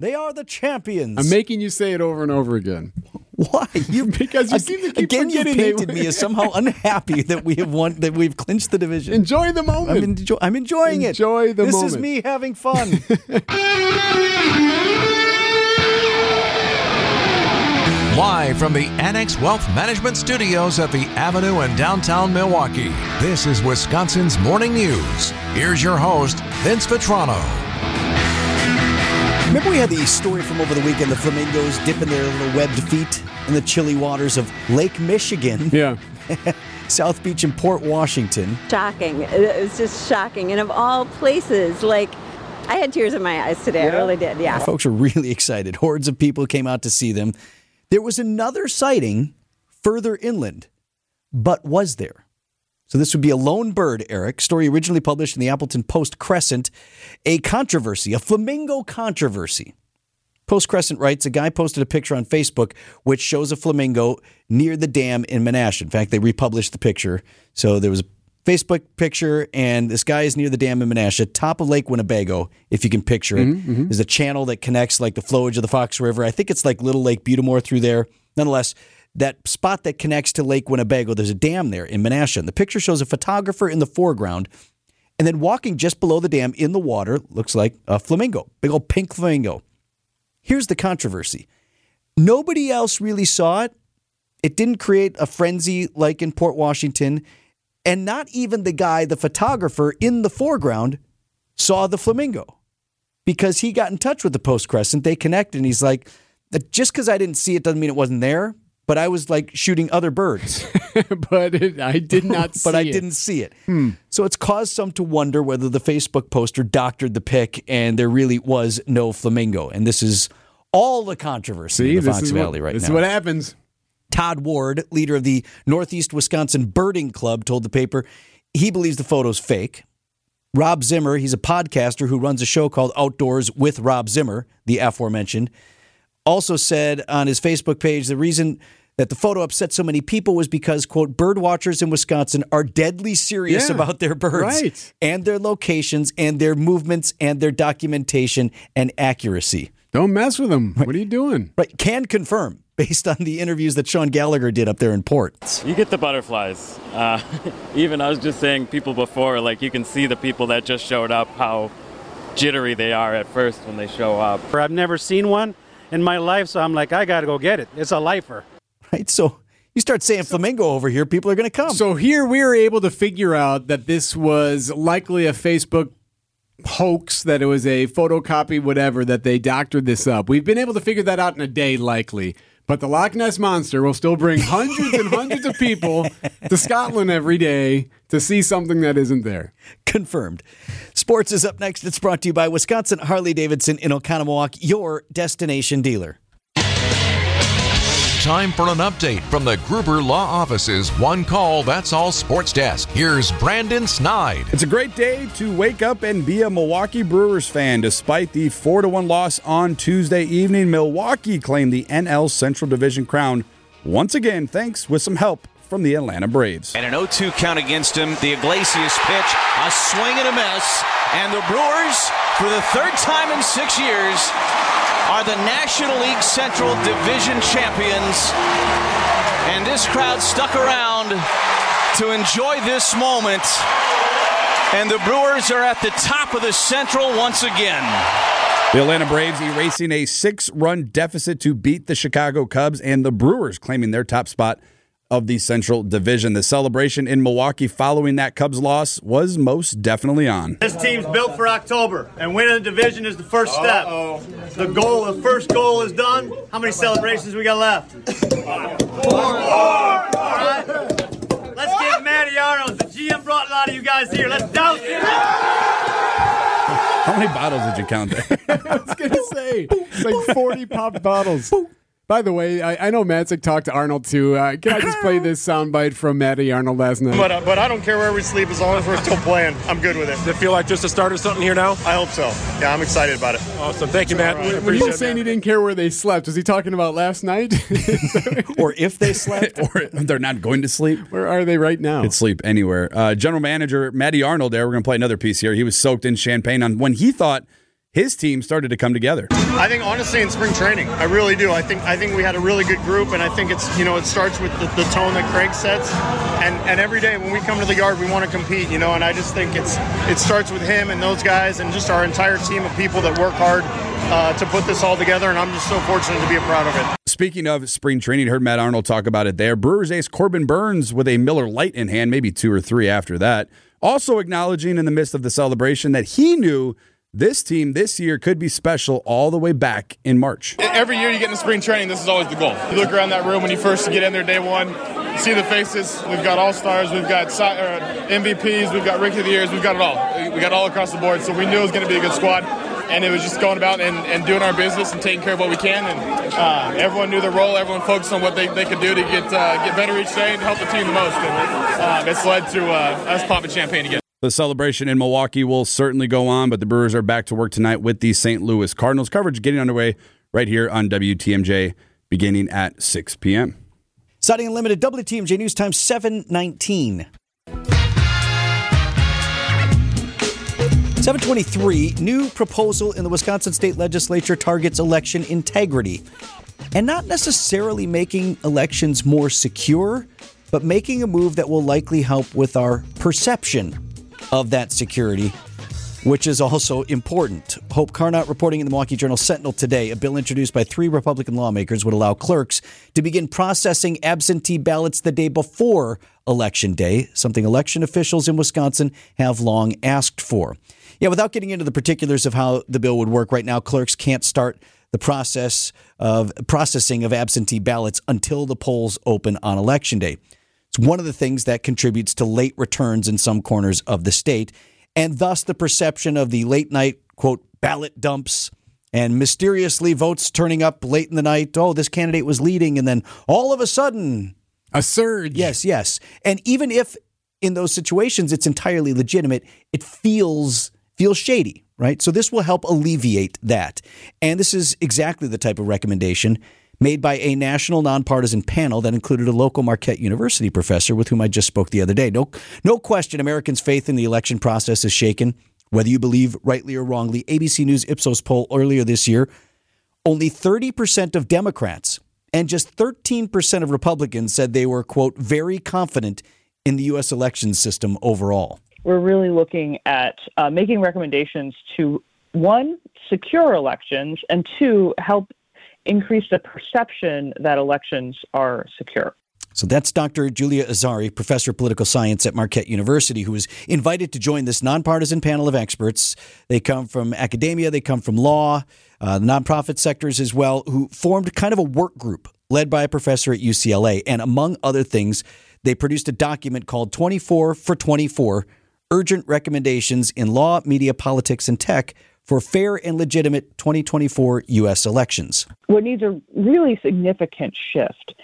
They are the champions. I'm making you say it over and over again. Why? You because you seem to keep again. You painted me as somehow unhappy that we have won, that we've clinched the division. Enjoy the moment. I'm, enjo- I'm enjoying it. Enjoy the moment. this is me having fun. Live from the Annex Wealth Management Studios at the Avenue in downtown Milwaukee, this is Wisconsin's Morning News. Here's your host, Vince Vitrano. Remember we had the story from over the weekend, the flamingos dipping their little webbed feet in the chilly waters of Lake Michigan, Yeah. South Beach and Port Washington. shocking. It was just shocking. And of all places, like, I had tears in my eyes today. I really did. Yeah. Folks were really excited. Hordes of people came out to see them. There was another sighting further inland, but was there? So this would be a lone bird, Eric. Story originally published in the Appleton Post Crescent. A controversy, a flamingo controversy. Post Crescent writes a guy posted a picture on Facebook which shows a flamingo near the dam in Menasha. In fact, they republished the picture. So there was a Facebook picture, and this guy is near the dam in Menasha, top of Lake Winnebago, if you can picture it. Mm-hmm, mm-hmm. There's a channel that connects like the flowage of the Fox River. I think it's like Little Lake Butte des Morts through there. Nonetheless, that spot that connects to Lake Winnebago, there's a dam there in Menasha. And the picture shows a photographer in the foreground and then walking just below the dam in the water looks like a flamingo, big old pink flamingo. Here's the controversy nobody else really saw it. It didn't create a frenzy like in Port Washington. And not even the guy, the photographer in the foreground, saw the flamingo because he got in touch with the Post Crescent. They connected, and he's like, just because I didn't see it doesn't mean it wasn't there. But I was like shooting other birds. but it, I did not see but I it. didn't see it. Hmm. So it's caused some to wonder whether the Facebook poster doctored the pic and there really was no flamingo. And this is all the controversy See, in the this Fox Valley what, right this now. is what happens. Todd Ward, leader of the Northeast Wisconsin Birding Club, told the paper he believes the photo's fake. Rob Zimmer, he's a podcaster who runs a show called Outdoors with Rob Zimmer, the aforementioned, also said on his Facebook page the reason that the photo upset so many people was because, quote, bird watchers in Wisconsin are deadly serious Yeah, about their birds right. and their locations and their movements and their documentation and accuracy. Don't mess with them. What are you doing? Right, can confirm based on the interviews that Sean Gallagher did up there in Port. You get the butterflies. Uh, even I was just saying, people before, like you can see the people that just showed up, how jittery they are at first when they show up. For I've never seen one in my life, so I'm like, I got to go get it. It's a lifer. Right, so you start saying flamingo over here, people are going to come. So here we were able to figure out that this was likely a Facebook hoax, that it was a photocopy, whatever, that they doctored this up. We've been able to figure that out in a day, likely. But the Loch Ness Monster will still bring hundreds and hundreds of people to Scotland every day to see something that isn't there. Confirmed. Sports is up next. It's brought to you by Wisconsin Harley Davidson in Oconomowoc, your destination dealer. Time for an update from the Gruber Law Office's One Call That's All Sports Desk. Here's Brandon Snide. It's a great day to wake up and be a Milwaukee Brewers fan. Despite the 4 to 1 loss on Tuesday evening, Milwaukee claimed the NL Central Division crown once again, thanks with some help from the Atlanta Braves. And an 0 2 count against him. The Iglesias pitch, a swing and a miss. And the Brewers, for the third time in six years, are the National League Central Division champions. And this crowd stuck around to enjoy this moment. And the Brewers are at the top of the Central once again. The Atlanta Braves erasing a six run deficit to beat the Chicago Cubs, and the Brewers claiming their top spot of the Central Division. The celebration in Milwaukee following that Cubs loss was most definitely on. This team's built for October, and winning the division is the first step. The goal, the first goal is done. How many celebrations we got left? Four. All right. Let's get Matty Arnold. The GM brought a lot of you guys here. Let's douse it. How many bottles did you count there? I was going to say, it's like 40 popped bottles. By the way, I, I know Matzik talked to Arnold too. Uh, can I just play this soundbite from Matty Arnold last night? But, uh, but I don't care where we sleep as long as we're still playing. I'm good with it. Does it feel like just a start of something here now? I hope so. Yeah, I'm excited about it. Awesome. Thank you, Matt. when you was saying he didn't care where they slept, was he talking about last night? or if they slept? or they're not going to sleep? Where are they right now? Could sleep anywhere. Uh, General Manager Matty Arnold there, we're going to play another piece here. He was soaked in champagne on when he thought his team started to come together. I think honestly in spring training, I really do. I think I think we had a really good group, and I think it's you know it starts with the, the tone that Craig sets, and and every day when we come to the yard, we want to compete, you know. And I just think it's it starts with him and those guys, and just our entire team of people that work hard uh, to put this all together. And I'm just so fortunate to be a proud of it. Speaking of spring training, heard Matt Arnold talk about it there. Brewers ace Corbin Burnes with a Miller Lite in hand, maybe two or three after that. Also acknowledging in the midst of the celebration that he knew this team this year could be special all the way back in March. Every year you get into spring training, this is always the goal. You look around that room when you first get in there day one, see the faces. We've got all stars, we've got uh, MVPs, we've got rookie of the years, we've got it all. We got all across the board, so we knew it was going to be a good squad. And it was just going about and, and doing our business and taking care of what we can. And uh, everyone knew their role. Everyone focused on what they, they could do to get uh, get better each day and help the team the most. And uh, it's led to uh, us popping champagne again. The celebration in Milwaukee will certainly go on, but the Brewers are back to work tonight with the St. Louis Cardinals. Coverage getting underway right here on WTMJ beginning at 6 p.m. Siding Unlimited, WTMJ News Time 719. 723, new proposal in the Wisconsin State Legislature targets election integrity. And not necessarily making elections more secure, but making a move that will likely help with our perception of that security, which is also important. Hope Karnopp reporting in the Milwaukee Journal Sentinel today. A bill introduced by three Republican lawmakers would allow clerks to begin processing absentee ballots the day before Election Day, something election officials in Wisconsin have long asked for. Yeah, without getting into the particulars of how the bill would work right now, clerks can't start the process of processing of absentee ballots until the polls open on election day. It's one of the things that contributes to late returns in some corners of the state, and thus the perception of the late night, quote, ballot dumps and mysteriously votes turning up late in the night. Oh, this candidate was leading, and then all of a sudden, a surge. Yes, yes. And even if in those situations it's entirely legitimate, it feels feels shady, right? So this will help alleviate that. And this is exactly the type of recommendation made by a national nonpartisan panel that included a local Marquette University professor with whom I just spoke the other day. No, no question, Americans' faith in the election process is shaken. Whether you believe rightly or wrongly, ABC News Ipsos poll earlier this year, only 30% of Democrats and just 13% of Republicans said they were, quote, very confident in the U.S. election system overall. We're really looking at uh, making recommendations to one, secure elections, and two, help increase the perception that elections are secure. So that's Dr. Julia Azari, professor of political science at Marquette University, who was invited to join this nonpartisan panel of experts. They come from academia, they come from law, uh, nonprofit sectors as well, who formed kind of a work group led by a professor at UCLA. And among other things, they produced a document called 24 for 24 Urgent Recommendations in Law, Media, Politics, and Tech for fair and legitimate 2024 U.S. elections. What needs a really significant shift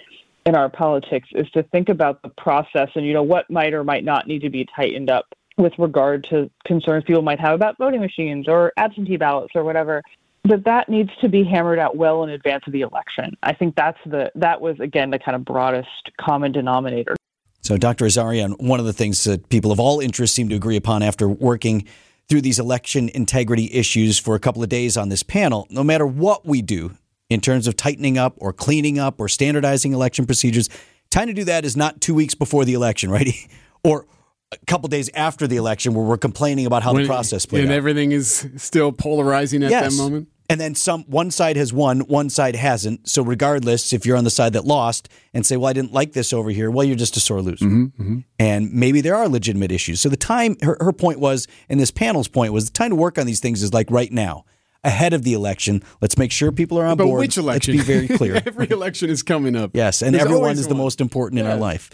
in our politics is to think about the process and, you know, what might or might not need to be tightened up with regard to concerns people might have about voting machines or absentee ballots or whatever. But that needs to be hammered out well in advance of the election. I think that's the that was again the kind of broadest common denominator. So, Dr. Azarian, one of the things that people of all interests seem to agree upon after working through these election integrity issues for a couple of days on this panel, no matter what we do in terms of tightening up or cleaning up or standardizing election procedures, time to do that is not two weeks before the election, right? or a couple days after the election where we're complaining about how When- the process played out. and out. everything is still polarizing at Yes. that moment. And then some one side has won, one side hasn't. So regardless, if you're on the side that lost and say, "Well, I didn't like this over here," well, you're just a sore loser. Mm-hmm, And maybe there are legitimate issues. So the time her, her point was, and this panel's point was, the time to work on these things is like right now, ahead of the election. Let's make sure people are on But board. which election? Let's be very clear. Every election is coming up. Yes, and There's everyone is the one. most important in our life.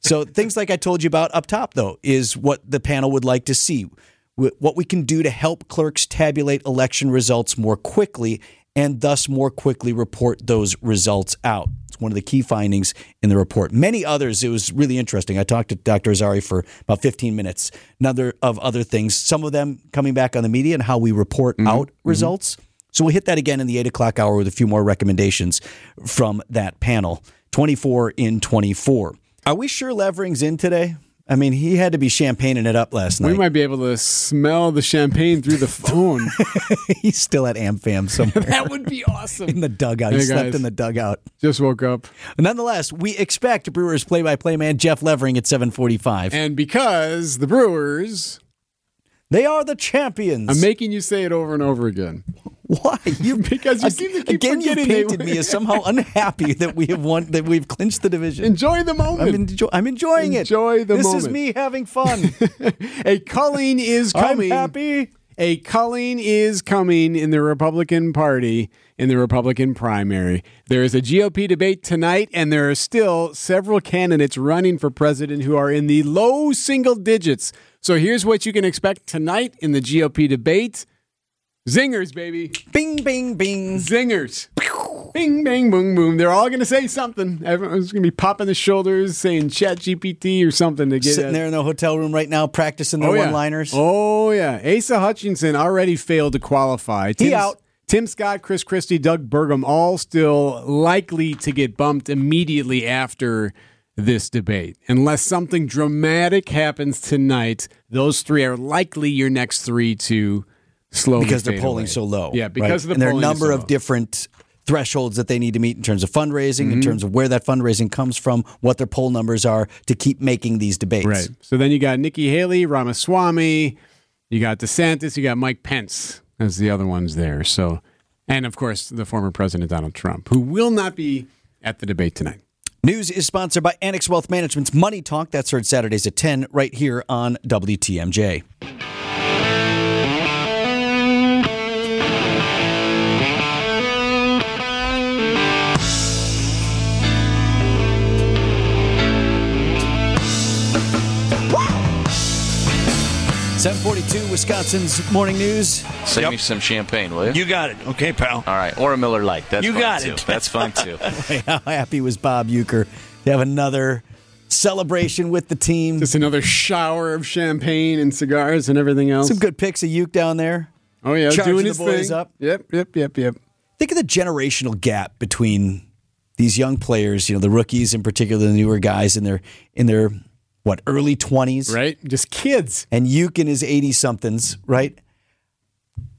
So things like I told you about up top, though, is what the panel would like to see. Wh- What we can do to help clerks tabulate election results more quickly and thus more quickly report those results out. It's one of the key findings in the report. Many others, it was really interesting. I talked to Dr. Azari for about 15 minutes. Another of other things, some of them coming back on the media and how we report mm-hmm. out mm-hmm. results. So we'll hit that again in the eight o'clock hour with a few more recommendations from that panel. 24 in 24. Are we sure Levering's in today? I mean, he had to be champagneing it up last night. We might be able to smell the champagne through the phone. He's still at AmFam somewhere that would be awesome. in the dugout. He slept guys. in the dugout. Just woke up. Nonetheless, we expect Brewers play-by-play man Jeff Levering at 7:45. And because the Brewers, they are the champions. I'm making you say it over and over again. Why you? Because you seem to keep Again, you painted me as somehow unhappy that we have won, that we've clinched the division. Enjoy the moment. I'm, enjo- I'm enjoying it. Enjoy the this moment. This is me having fun. A culling is I'm coming. happy. A culling is coming in the Republican Party in the Republican primary. There is a GOP debate tonight, and there are still several candidates running for president who are in the low single digits. So here's what you can expect tonight in the GOP debate zingers, baby. Bing, bing, bing. Zingers. Bing, bang, boom, boom. They're all going to say something. Everyone's going to be popping the shoulders, saying chat GPT or something to get Sitting there in the hotel room right now practicing their Oh, yeah. one-liners. Oh, yeah. Asa Hutchinson already failed to qualify. Tim, out. Tim Scott, Chris Christie, Doug Burgum, all still likely to get bumped immediately after this debate. Unless something dramatic happens tonight, those three are likely your next three to slowly because they're polling away. so low. Yeah, because right? of the and there are a number so of different thresholds that they need to meet in terms of fundraising, Mm-hmm. in terms of where that fundraising comes from, what their poll numbers are to keep making these debates. Right. So then you got Nikki Haley, Ramaswamy, you got DeSantis, you got Mike Pence as the other ones there. So, and of course, the former President Donald Trump, who will not be at the debate tonight. News is sponsored by Annex Wealth Management's Money Talk. That's heard Saturdays at 10 right here on WTMJ. Seven forty-two, Wisconsin's morning news. Save me some champagne, will you? You got it. Okay, pal. All right, or a Miller Lite. That's You fine got too. it. That's fine too. How happy was Bob Uecker to have another celebration with the team? Just another shower of champagne and cigars and everything else. Some good pics of Uke down there. Oh yeah, Charging doing the boys thing. up. Yep, yep, yep, yep. Think of the generational gap between these young players, you know, the rookies in particular, the newer guys in their in their what, early twenties. Right? Just kids. And Uke in his eighty somethings, right?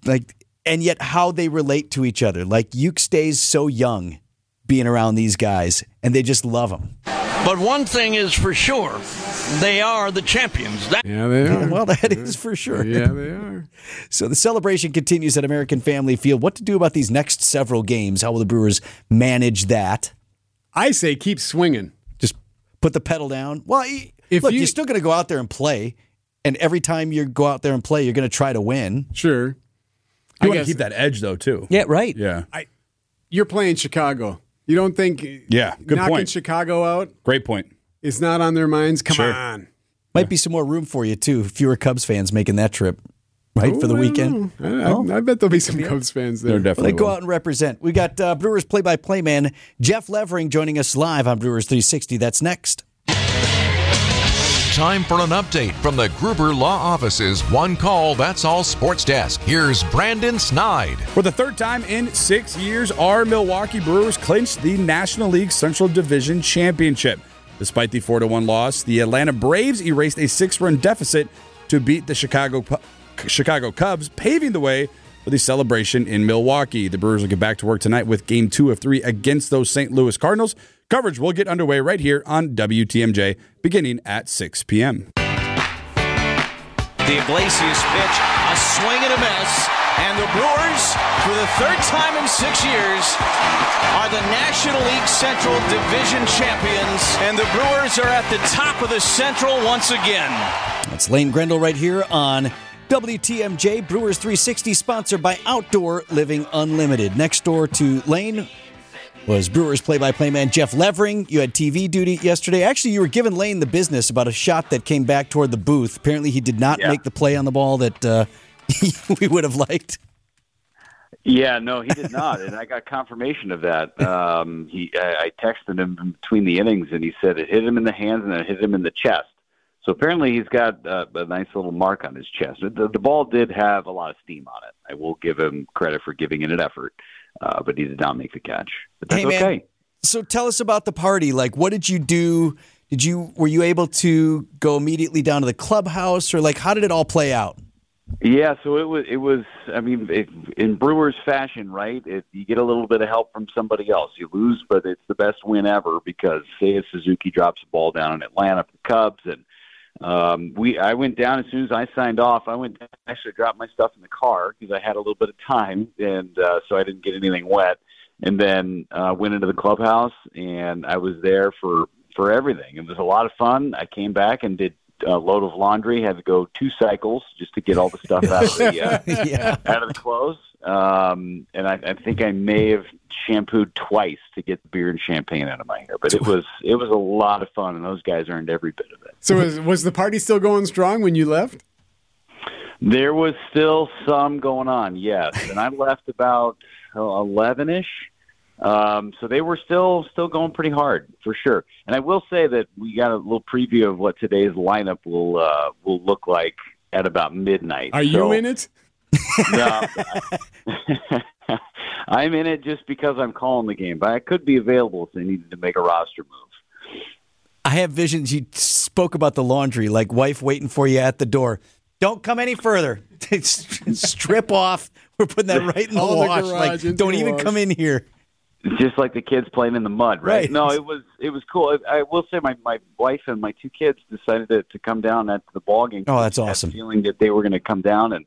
Like and yet how they relate to each other. Like Uke stays so young being around these guys and they just love him. But one thing is for sure, they are the champions. That- Yeah, they are. Well, that is for sure. Yeah, they are. So the celebration continues at American Family Field. What to do about these next several games? How will the Brewers manage that? I say keep swinging. Just put the pedal down. Well, y- If look, you- you, are still going to go out there and play, and every time you go out there and play, you're going to try to win. Sure. You I want to keep that edge though too. Yeah, right. Yeah. You're playing Chicago. You don't think Yeah, good knocking point. Chicago out Great point. It's not on their minds? Come Sure. on. Might be some more room for you too. Fewer Cubs fans making that trip, right for the Ooh, I weekend. I, I bet there'll be some Cubs fans there. They're Well, definitely they go out and represent. We got uh, Brewers play-by-play man Jeff Levering joining us live on Brewers 360. That's next. Time for an update from the Gruber Law Office's One Call That's All Sports Desk. Here's Brandon Snide. For the third time in six years, our Milwaukee Brewers clinched the National League Central Division Championship. Despite the 4 1 loss, the Atlanta Braves erased a six run deficit to beat the Chicago, Chicago Cubs, paving the way for the celebration in Milwaukee. The Brewers will get back to work tonight with game two of three against those St. Louis Cardinals. Coverage will get underway right here on WTMJ beginning at 6 p.m. The Iglesias pitch, a swing and a miss. And the Brewers, for the third time in six years, are the National League Central Division champions. And the Brewers are at the top of the Central once again. That's Lane Grindle right here on WTMJ Brewers 360, sponsored by Outdoor Living Unlimited. Next door to Lane was Brewers play-by-play man Jeff Levering. You had TV duty yesterday. Actually, you were giving Lane the business about a shot that came back toward the booth. Apparently, he did not Yeah. make the play on the ball that uh, we would have liked. Yeah, no, he did not, and I got confirmation of that. Um, he, I, I texted him in between the innings, and he said it hit him in the hands and it hit him in the chest. So apparently, he's got uh, a nice little mark on his chest. The, the ball did have a lot of steam on it. I will give him credit for giving it an effort, uh, but he did not make the catch. But that's Hey, man. okay. So tell us about the party. Like, what did you do? Did you were you able to go immediately down to the clubhouse, or like how did it all play out? Yeah, so it was. It was. I mean, it, in Brewers fashion, right? It, you get a little bit of help from somebody else. You lose, but it's the best win ever because Seiya Suzuki drops the ball down in Atlanta for the Cubs, and um, we. I went down as soon as I signed off. I went down, actually dropped my stuff in the car because I had a little bit of time, and uh, so I didn't get anything wet. And then uh, went into the clubhouse, and I was there for for everything. It was a lot of fun. I came back and did a load of laundry. Had to go two cycles just to get all the stuff out of the uh, Yeah. out of the clothes. Um, and I, I think I may have shampooed twice to get the beer and champagne out of my hair. But it was it was a lot of fun, and those guys earned every bit of it. So was, was the party still going strong when you left? There was still some going on, yes, and I left about eleven ish. Um, so they were still still going pretty hard for sure. And I will say that we got a little preview of what today's lineup will uh, will look like at about midnight. Are you in it? No, I'm in it just because I'm calling the game, but I could be available if they needed to make a roster move. I have visions. You spoke about the laundry, like wife waiting for you at the door. Don't come any further. Strip off. We're putting that right in the All in the garage, like, don't even wash. come in here. just like the kids playing in the mud, right? Right. No, it was it was cool. I, I will say my my wife and my two kids decided to, to come down at the ball game. Oh, that's awesome. Feeling that they were going to come down and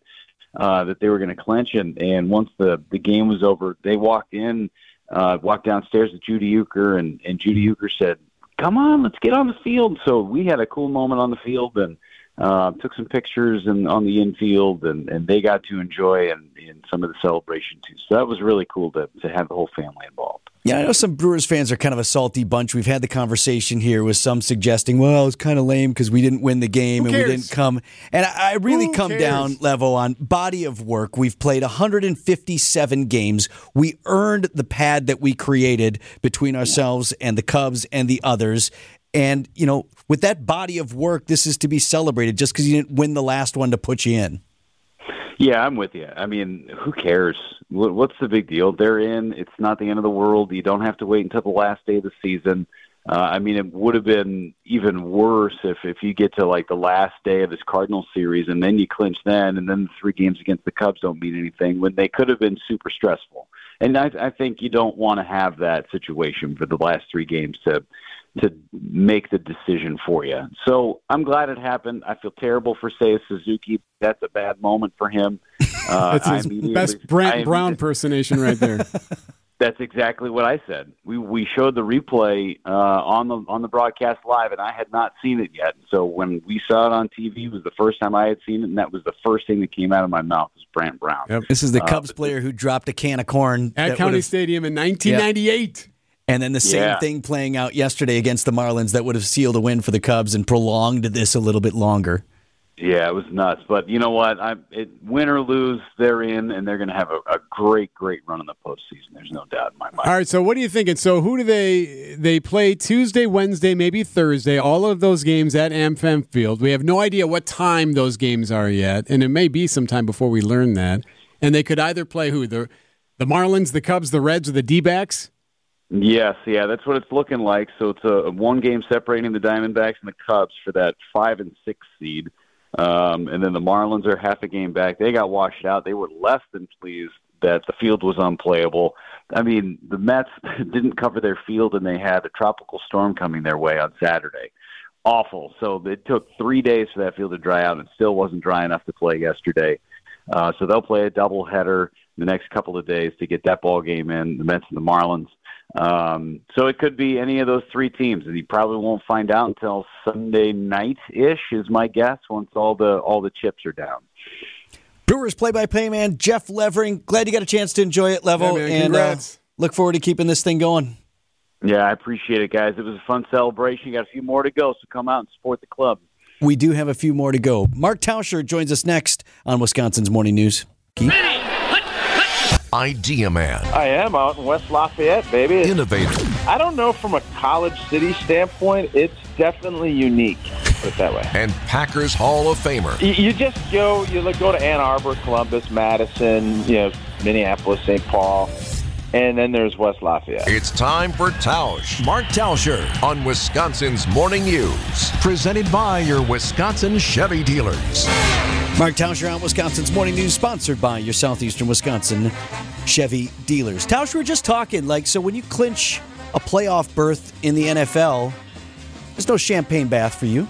uh, that they were going to clinch, and and once the the game was over, they walked in, uh, walked downstairs to Judy Uecker, and and Judy Uecker said, "Come on, let's get on the field." So we had a cool moment on the field and. Uh, took some pictures and on the infield, and, and they got to enjoy and, and some of the celebration too. So that was really cool to to have the whole family involved. Yeah, I know some Brewers fans are kind of a salty bunch. We've had the conversation here with some suggesting, well, it's kind of lame because we didn't win the game and we didn't come. And I, I really Who come cares? down level on body of work. We've played 157 games. We earned the pad that we created between ourselves and the Cubs and the others. And, you know, with that body of work, this is to be celebrated just because you didn't win the last one to put you in. Yeah, I'm with you. I mean, who cares? What- What's the big deal? They're in. It's not the end of the world. You don't have to wait until the last day of the season. Uh, I mean, it would have been even worse if if you get to like the last day of this Cardinal series and then you clinch then, and then the three games against the Cubs don't mean anything when they could have been super stressful. And I, I think you don't want to have that situation for the last three games to to make the decision for you. So I'm glad it happened. I feel terrible for Seiya Suzuki. That's a bad moment for him. Uh, That's his best Brant I- Brown impersonation right there. That's exactly what I said. We we showed the replay uh, on the on the broadcast live, and I had not seen it yet. So when we saw it on TV, it was the first time I had seen it, and that was the first thing that came out of my mouth was Brant Brown. This is the Uh, Cubs player who dropped a can of corn At that County Stadium in 1998. And then the same Yeah. thing playing out yesterday against the Marlins that would have sealed a win for the Cubs and prolonged this a little bit longer. Yeah, it was nuts. But you know what? I it, win or lose, they're in, and they're going to have a, a great, great run in the postseason. There's no doubt in my mind. All right, so what are you thinking? So who do they they play Tuesday, Wednesday, maybe Thursday? All of those games at AmFam Field. We have no idea what time those games are yet, and it may be some time before we learn that. And they could either play who the the Marlins, the Cubs, the Reds, or the D-backs. Yes, yeah, that's what it's looking like. So it's a, one game separating the Diamondbacks and the Cubs for that five and six seed. Um, and then the Marlins are half a game back. They got washed out. They were less than pleased that the field was unplayable. I mean, the Mets didn't cover their field and they had a tropical storm coming their way on Saturday. Awful. So it took three days for that field to dry out and still wasn't dry enough to play yesterday. Uh, so they'll play a doubleheader the next couple of days to get that ball game in, the Mets and the Marlins. Um, so it could be any of those three teams, and you probably won't find out until Sunday night ish, is my guess. Once all the all the chips are down. Brewers play-by-play man Jeff Levering. Glad you got a chance to enjoy it, Level, Yeah, man, and uh, look forward to keeping this thing going. Yeah, I appreciate it, guys. It was a fun celebration. You got a few more to go, so come out and support the club. We do have a few more to go. Mark Tauscher joins us next on Wisconsin's Morning News. Keith? Idea Man. I am out in West Lafayette, baby. Innovator. I don't know from a college city standpoint, it's definitely unique. Put it that way. And Packers Hall of Famer. You, you just go, you like, go to Ann Arbor, Columbus, Madison, you know, Minneapolis, St. Paul, and then there's West Lafayette. It's time for Tausch. Mark Tauscher on Wisconsin's Morning News. Presented by your Wisconsin Chevy dealers. Mark Tauscher on Wisconsin's Morning News, sponsored by your Southeastern Wisconsin Chevy dealers. Tauscher, we we're just talking, like, so when you clinch a playoff berth in the NFL, there's no champagne bath for you.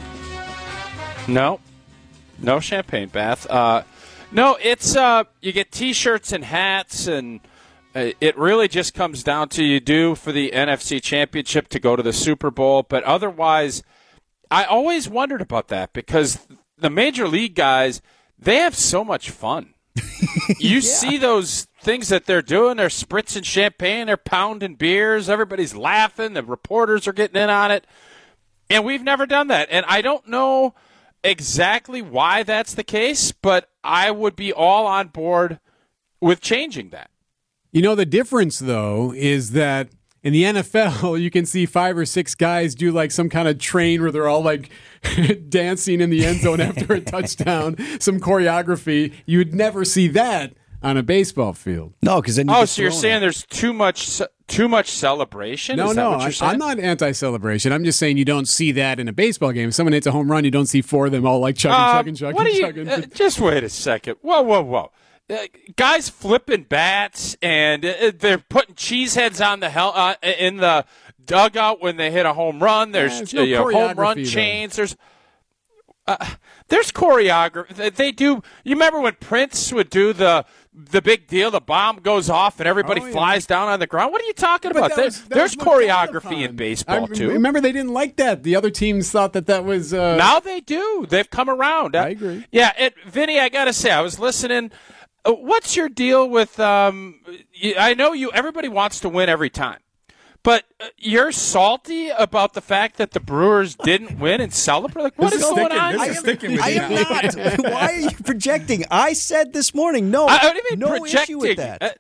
No, no champagne bath. Uh, no, it's uh, you get T-shirts and hats, and uh, it really just comes down to you do for the NFC Championship to go to the Super Bowl. But otherwise, I always wondered about that because the major league guys they have so much fun. you yeah. see those things that they're doing. They're spritzing champagne, they're pounding beers, everybody's laughing, the reporters are getting in on it. And we've never done that. And I don't know exactly why that's the case, but I would be all on board with changing that. You know, the difference, though, is that in the NFL, you can see five or six guys do like some kind of train where they're all like dancing in the end zone after a touchdown, some choreography. You would never see that on a baseball field. No, because then oh, so you're saying there's too much too much celebration? No, no, I, am not anti-celebration. I'm just saying you don't see that in a baseball game. If someone hits a home run, you don't see four of them all like chugging, uh, chugging, chugging, what chugging. You, uh, just wait a second. Whoa, whoa, whoa. Uh, guys flipping bats and uh, they're putting cheese heads on the hell uh, in the dugout when they hit a home run. There's yeah, no home run though. chains. There's uh, there's choreography. They do. You remember when Prince would do the the big deal? The bomb goes off and everybody oh, yeah. flies down on the ground. What are you talking but about? Was, there's choreography in baseball I, too. Remember, they didn't like that. The other teams thought that that was. Uh... Now they do. They've come around. I agree. Yeah, it, Vinny. I gotta say, I was listening. Uh, what's your deal with? Um, I know you. Everybody wants to win every time. But uh, you're salty about the fact that the Brewers didn't win and celebrate. Like, what this is, is going sticking, on? This I is am, sticking with I you am not. Why are you projecting? I said this morning, no, I, what do you mean no projecting? issue with that.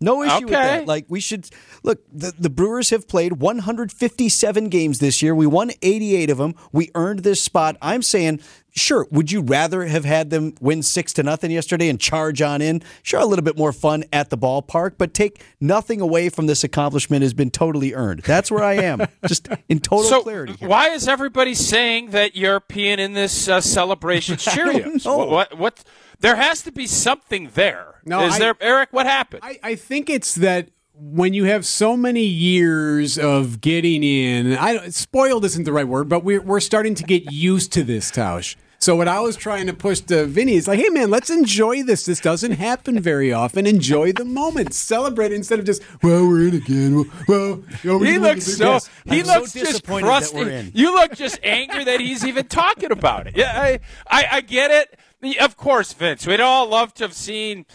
No issue okay. with that. Like we should look. The, the Brewers have played 157 games this year. We won 88 of them. We earned this spot. I'm saying, sure. Would you rather have had them win six to nothing yesterday and charge on in? Sure, a little bit more fun at the ballpark, but take nothing away from this accomplishment has been totally earned. That's where I am, just in total so clarity. Here. Why is everybody saying that you're peeing in this uh, celebration Cheerios? know. What, what, what? There has to be something there. No, is I- there, Eric? What happened? I, I think it's that when you have so many years of getting in, I spoiled isn't the right word, but we're we're starting to get used to this, Tausch. So what I was trying to push to Vinny is like, hey man, let's enjoy this. This doesn't happen very often. Enjoy the moment, celebrate it instead of just, well, we're in again. Well, well you know, we he looks so big- he I'm so looks just disappointed crusty. You look just angry that he's even talking about it. Yeah, I, I, I get it. Of course, Vince. We'd all love to have seen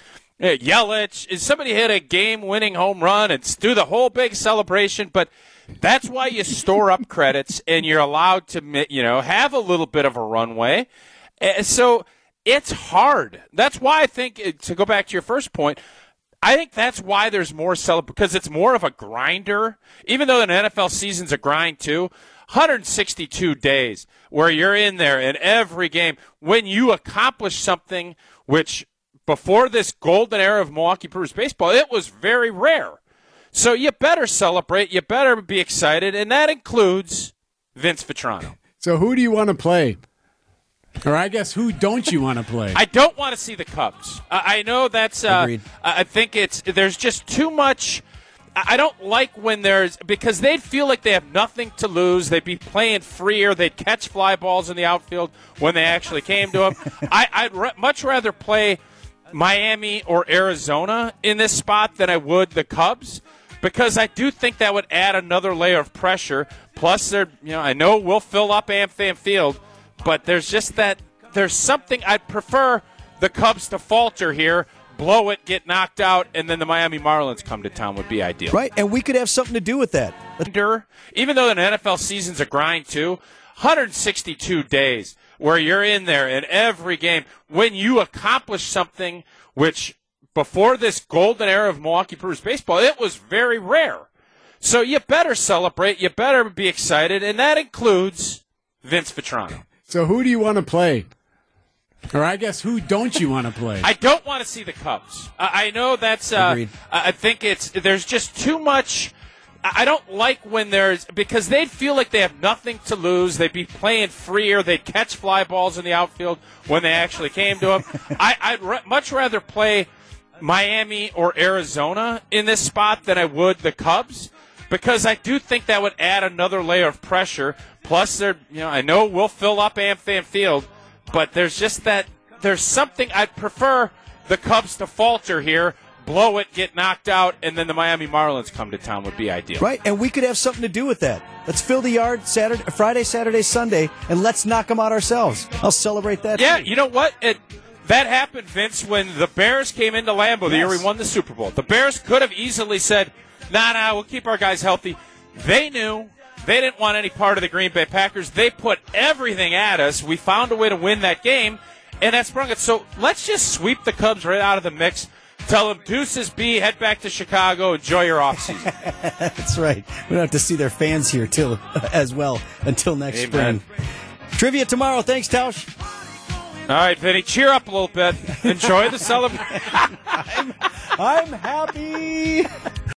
uh, Yelich. Somebody hit a game-winning home run and do the whole big celebration? But that's why you store up credits and you're allowed to, you know, have a little bit of a runway. Uh, So it's hard. That's why I think uh, to go back to your first point. I think that's why there's more celeb because it's more of a grinder. Even though an NFL season's a grind too, 162 days where you're in there in every game when you accomplish something which before this golden era of Milwaukee Brewers baseball, it was very rare. So you better celebrate, you better be excited, and that includes Vince Vitrano. So who do you want to play? Or I guess who don't you want to play? I don't want to see the Cubs. I, I know that's. Uh, I I think it's there's just too much. I don't like when there's because they'd feel like they have nothing to lose. They'd be playing freer. They'd catch fly balls in the outfield when they actually came to them. I, I'd re- much rather play Miami or Arizona in this spot than I would the Cubs because I do think that would add another layer of pressure. Plus, they're you know I know we'll fill up AmFam Field, but there's just that there's something I'd prefer the Cubs to falter here, blow it, get knocked out, and then the Miami Marlins come to town would be ideal. Right, and we could have something to do with that. Under, even though an NFL season's a grind too, 162 days where you're in there in every game when you accomplish something which before this golden era of Milwaukee Brewers baseball, it was very rare. So you better celebrate, you better be excited, and that includes Vince Vitrano. So who do you want to play? Or I guess who don't you want to play? I don't want to see the Cubs. I, I know that's. Uh, I think it's there's just too much. I don't like when there's because they'd feel like they have nothing to lose. They'd be playing freer. They'd catch fly balls in the outfield when they actually came to them. I, I'd re- much rather play Miami or Arizona in this spot than I would the Cubs because I do think that would add another layer of pressure. Plus, they're you know I know we'll fill up Amfam Field, but there's just that there's something I'd prefer the Cubs to falter here, blow it, get knocked out, and then the Miami Marlins come to town would be ideal. Right, and we could have something to do with that. Let's fill the yard Saturday, Friday, Saturday, Sunday, and let's knock them out ourselves. I'll celebrate that. Yeah, too. you know what? It, that happened, Vince, when the Bears came into Lambeau the year we won the Super Bowl. The Bears could have easily said, nah, nah, we'll keep our guys healthy. They knew they didn't want any part of the Green Bay Packers. They put everything at us. We found a way to win that game, and that sprung it. So let's just sweep the Cubs right out of the mix. Tell them deuces B, head back to Chicago, enjoy your offseason. That's right. We don't have to see their fans here till as well until next Amen. spring. Trivia tomorrow. Thanks, Tausch. All right, Vinny, cheer up a little bit. Enjoy the celebration. I'm happy.